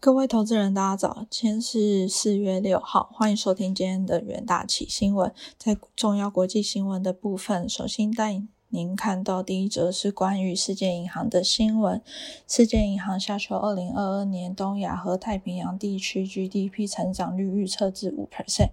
各位投资人，大家早！今天是四月六号，欢迎收听今天的元大起新闻。在重要国际新闻的部分，首先带您看到第一则是关于世界银行的新闻。世界银行下修二零二二年东亚和太平洋地区 GDP 成长率预测至五 percent，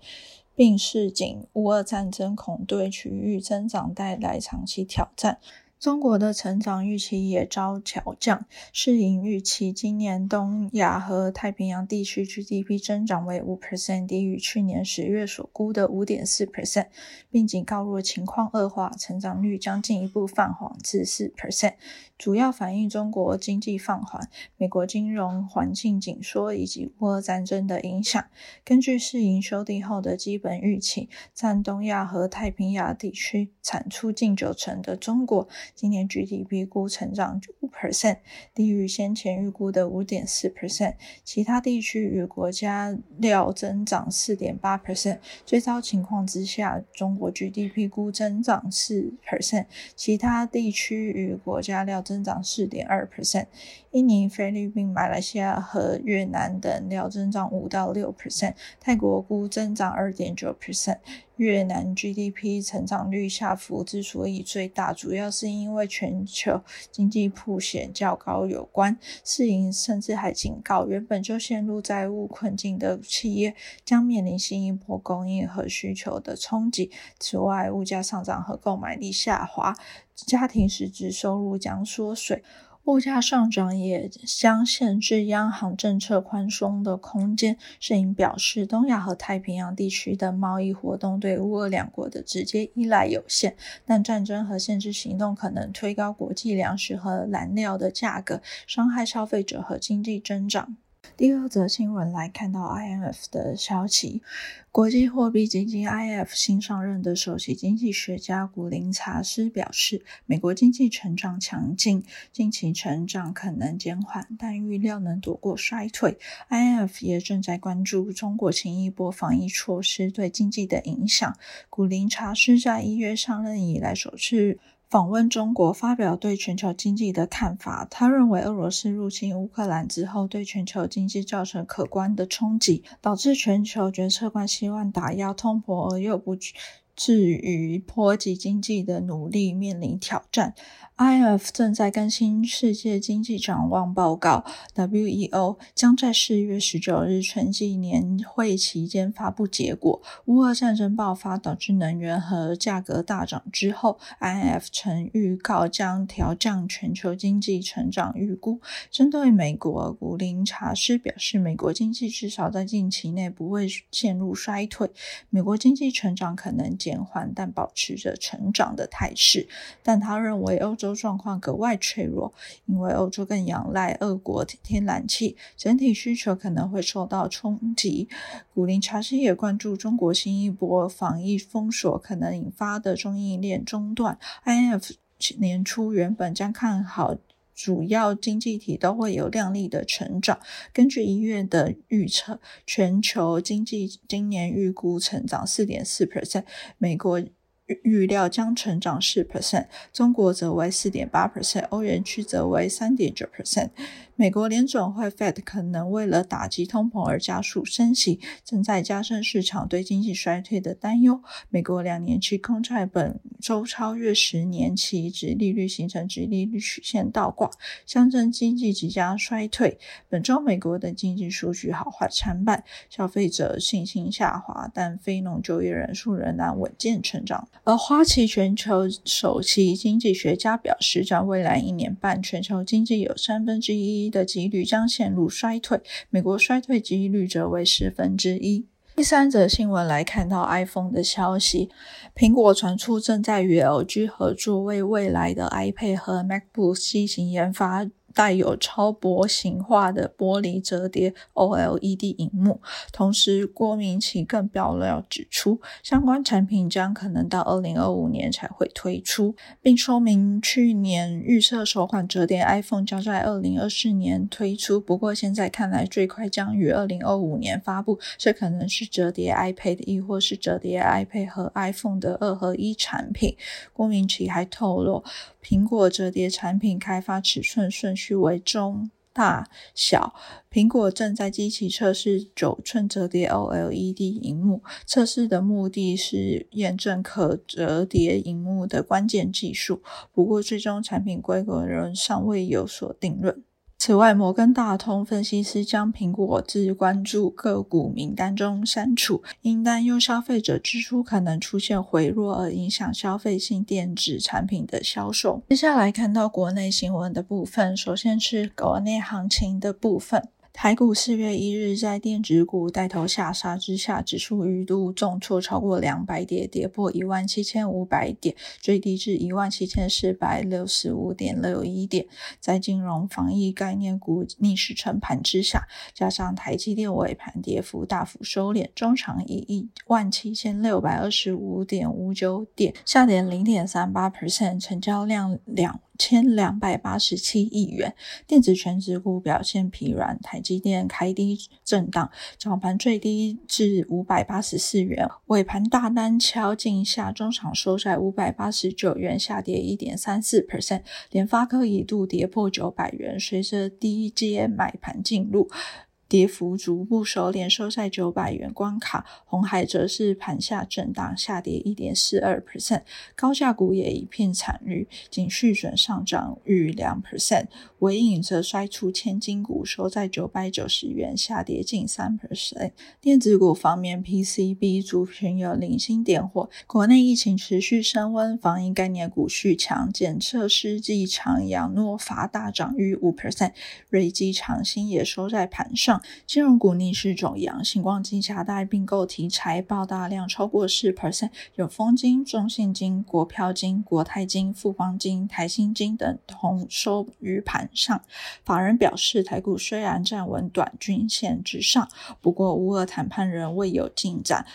并示警乌俄战争恐对区域增长带来长期挑战。中国的成长预期也遭调降，市盈预期今年东亚和太平洋地区 GDP 增长为五 percent，低于去年十月所估的五点四 percent，并警告若情况恶化，成长率将进一步放缓至四 percent。主要反映中国经济放缓、美国金融环境紧缩以及乌俄战争的影响。根据市盈修订后的基本预期，占东亚和太平洋地区产出近九成的中国。今年 GDP 估成长五 percent，低于先前预估的五点四 percent。其他地区与国家料增长四点八 percent。最糟情况之下，中国 GDP 估增长四 percent，其他地区与国家料增长四点二 percent。印尼、菲律宾、马来西亚和越南等料增长五到六 percent。泰国估增长二点九 percent。越南 GDP 成长率下浮之所以最大，主要是因为全球经济铺险较高有关。世银甚至还警告，原本就陷入债务困境的企业将面临新一波供应和需求的冲击。此外，物价上涨和购买力下滑，家庭实质收入将缩水。物价上涨也将限制央行政策宽松的空间。摄影表示，东亚和太平洋地区的贸易活动对乌俄两国的直接依赖有限，但战争和限制行动可能推高国际粮食和燃料的价格，伤害消费者和经济增长。第二则新闻来看到 IMF 的消息，国际货币基金 IMF 新上任的首席经济学家古林查斯表示，美国经济成长强劲，近期成长可能减缓，但预料能躲过衰退。IMF 也正在关注中国新一波防疫措施对经济的影响。古林查斯在一月上任以来首次。访问中国，发表对全球经济的看法。他认为，俄罗斯入侵乌克兰之后，对全球经济造成可观的冲击，导致全球决策官希望打压通膨，而又不至于波及经济的努力面临挑战。，I F 正在更新世界经济展望报告，WEO 将在四月十九日春季年会期间发布结果。乌俄战争爆发导致能源和价格大涨之后，I F 曾预告将调降全球经济成长预估。针对美国，古林查斯表示，美国经济至少在近期内不会陷入衰退，美国经济成长可能减缓，但保持着成长的态势。但他认为欧洲。状况格外脆弱，因为欧洲更仰赖俄国天然气，整体需求可能会受到冲击。古林查斯也关注中国新一波防疫封锁可能引发的供应链中断。INF 年初原本将看好主要经济体都会有亮丽的成长，根据一月的预测，全球经济今年预估成长四点四 percent，美国。预料将成长四 percent，中国则为四点八 percent，欧元区则为三点九 percent。美国联总会 Fed 可能为了打击通膨而加速升息，正在加深市场对经济衰退的担忧。美国两年期公债本周超越十年期，指利率形成直利率曲线倒挂，象征经济即将衰退。本周美国的经济数据好坏参半，消费者信心下滑，但非农就业人数仍然稳健成长。而花旗全球首席经济学家表示，在未来一年半，全球经济有三分之一。的几率将陷入衰退，美国衰退几率则为十分之一。第三则新闻来看到 iPhone 的消息，苹果传出正在与 LG 合作，为未来的 iPad 和 MacBook 进行研发。带有超薄型化的玻璃折叠 OLED 荧幕，同时郭明奇更爆料指出，相关产品将可能到二零二五年才会推出，并说明去年预测首款折叠 iPhone 将在二零二四年推出，不过现在看来最快将于二零二五年发布，这可能是折叠 iPad，亦或是折叠 iPad 和 iPhone 的二合一产品。郭明奇还透露。苹果折叠产品开发尺寸顺序为中大小。苹果正在积极测试九寸折叠 OLED 荧幕，测试的目的是验证可折叠荧幕的关键技术。不过，最终产品规格仍尚未有所定论。此外，摩根大通分析师将苹果自关注个股名单中删除，因担忧消费者支出可能出现回落而影响消费性电子产品的销售。接下来看到国内新闻的部分，首先是国内行情的部分。台股四月一日在电子股带头下杀之下，指数一度重挫超过两百点，跌破一万七千五百点，最低至一万七千四百六十五点六一点。在金融防疫概念股逆势撑盘之下，加上台积电尾盘跌幅大幅收敛，中长以一万七千六百二十五点五九点下跌零点三八 percent，成交量两。千两百八十七亿元，电子全指股表现疲软，台积电开低震荡，早盘最低至五百八十四元，尾盘大单敲进下，中场收在五百八十九元，下跌一点三四 percent。联发科一度跌破九百元，随着低阶买盘进入。跌幅逐步收敛，收在九百元关卡。红海则是盘下震荡，下跌一点四二 percent。高价股也一片惨绿，仅续准上涨逾两 percent。尾影则摔出千金股，收在九百九十元，下跌近三 percent。电子股方面，PCB 族群有零星点火。国内疫情持续升温，防疫概念股续强，检测试剂长阳诺法大涨逾五 percent。瑞基长兴也收在盘上。金融股逆势走阳，星光金下大并购题材报大量超过四 percent，有丰金、中信金、国票金、国泰金、富邦金、台新金等同收于盘上。法人表示，台股虽然站稳短均线之上，不过乌俄谈判仍未有进展。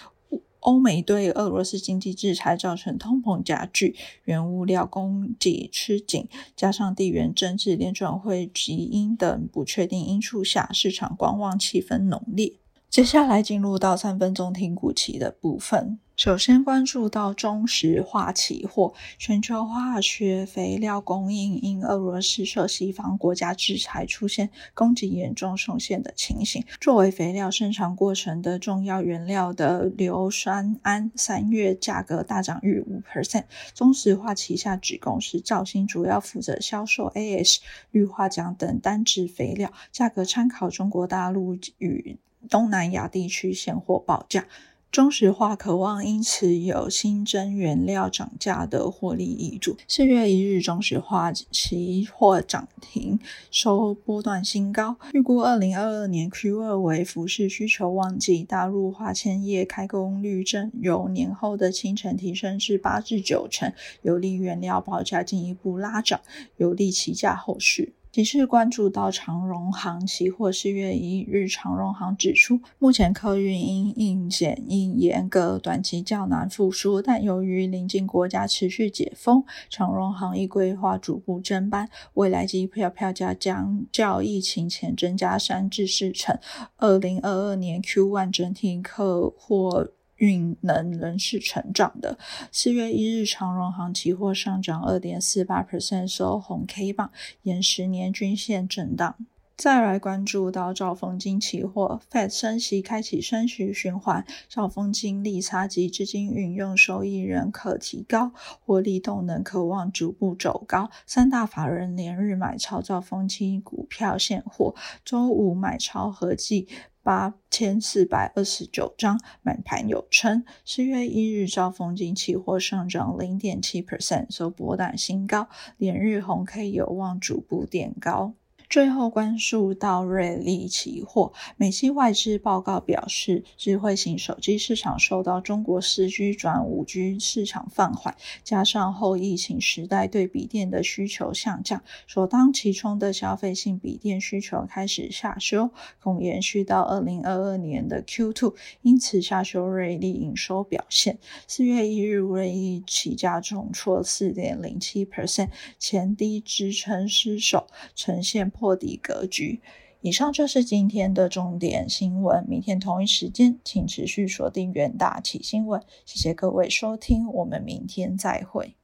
欧美对俄罗斯经济制裁造成通膨加剧，原物料供给吃紧，加上地缘政治、联转会及因等不确定因素下，市场观望气氛浓烈。接下来进入到三分钟听股期的部分。首先关注到中石化期货，全球化学肥料供应因俄罗斯受西方国家制裁，出现供给严重受限的情形。作为肥料生产过程的重要原料的硫酸铵，三月价格大涨逾五 percent。中石化旗下子公司兆兴主要负责销售 AS、氯化钾等单质肥料，价格参考中国大陆与东南亚地区现货报价。中石化渴望因此有新增原料涨价的获利益助。四月一日，中石化期货涨停收波段新高。预估二零二二年 Q 二为服饰需求旺季，大陆化纤业开工率正由年后的清晨提升至八至九成，有利原料报价进一步拉涨，有利期价后续。其次关注到长荣航期货四月一日，长荣航指出，目前客运因应检疫严格，短期较难复苏。但由于临近国家持续解封，长荣航亦规划逐步增班，未来机票票价将较疫情前增加三至四成。二零二二年 Q one 整体客货。运能仍是成长的。四月一日，长荣行期货上涨二点四八 percent，收红 K 棒，沿十年均线震荡。再来关注到兆丰金期货，Fed 升息开启升息循环，兆丰金利差及资金运用收益仍可提高，获利动能可望逐步走高。三大法人连日买超兆丰金股票现货，周五买超合计。八千四百二十九张买盘有称，十月一日兆丰金期货上涨零点七 percent，收波段新高，连日红 K 有望逐步垫高。最后关注到瑞利期货，美系外资报告表示，智慧型手机市场受到中国四 G 转五 G 市场放缓，加上后疫情时代对笔电的需求下降，首当其冲的消费性笔电需求开始下修，恐延续到二零二二年的 Q2，因此下修瑞利营收表现。四月一日，瑞利起价重挫四点零七 percent，前低支撑失守，呈现。破底格局。以上就是今天的重点新闻。明天同一时间，请持续锁定元大起新闻。谢谢各位收听，我们明天再会。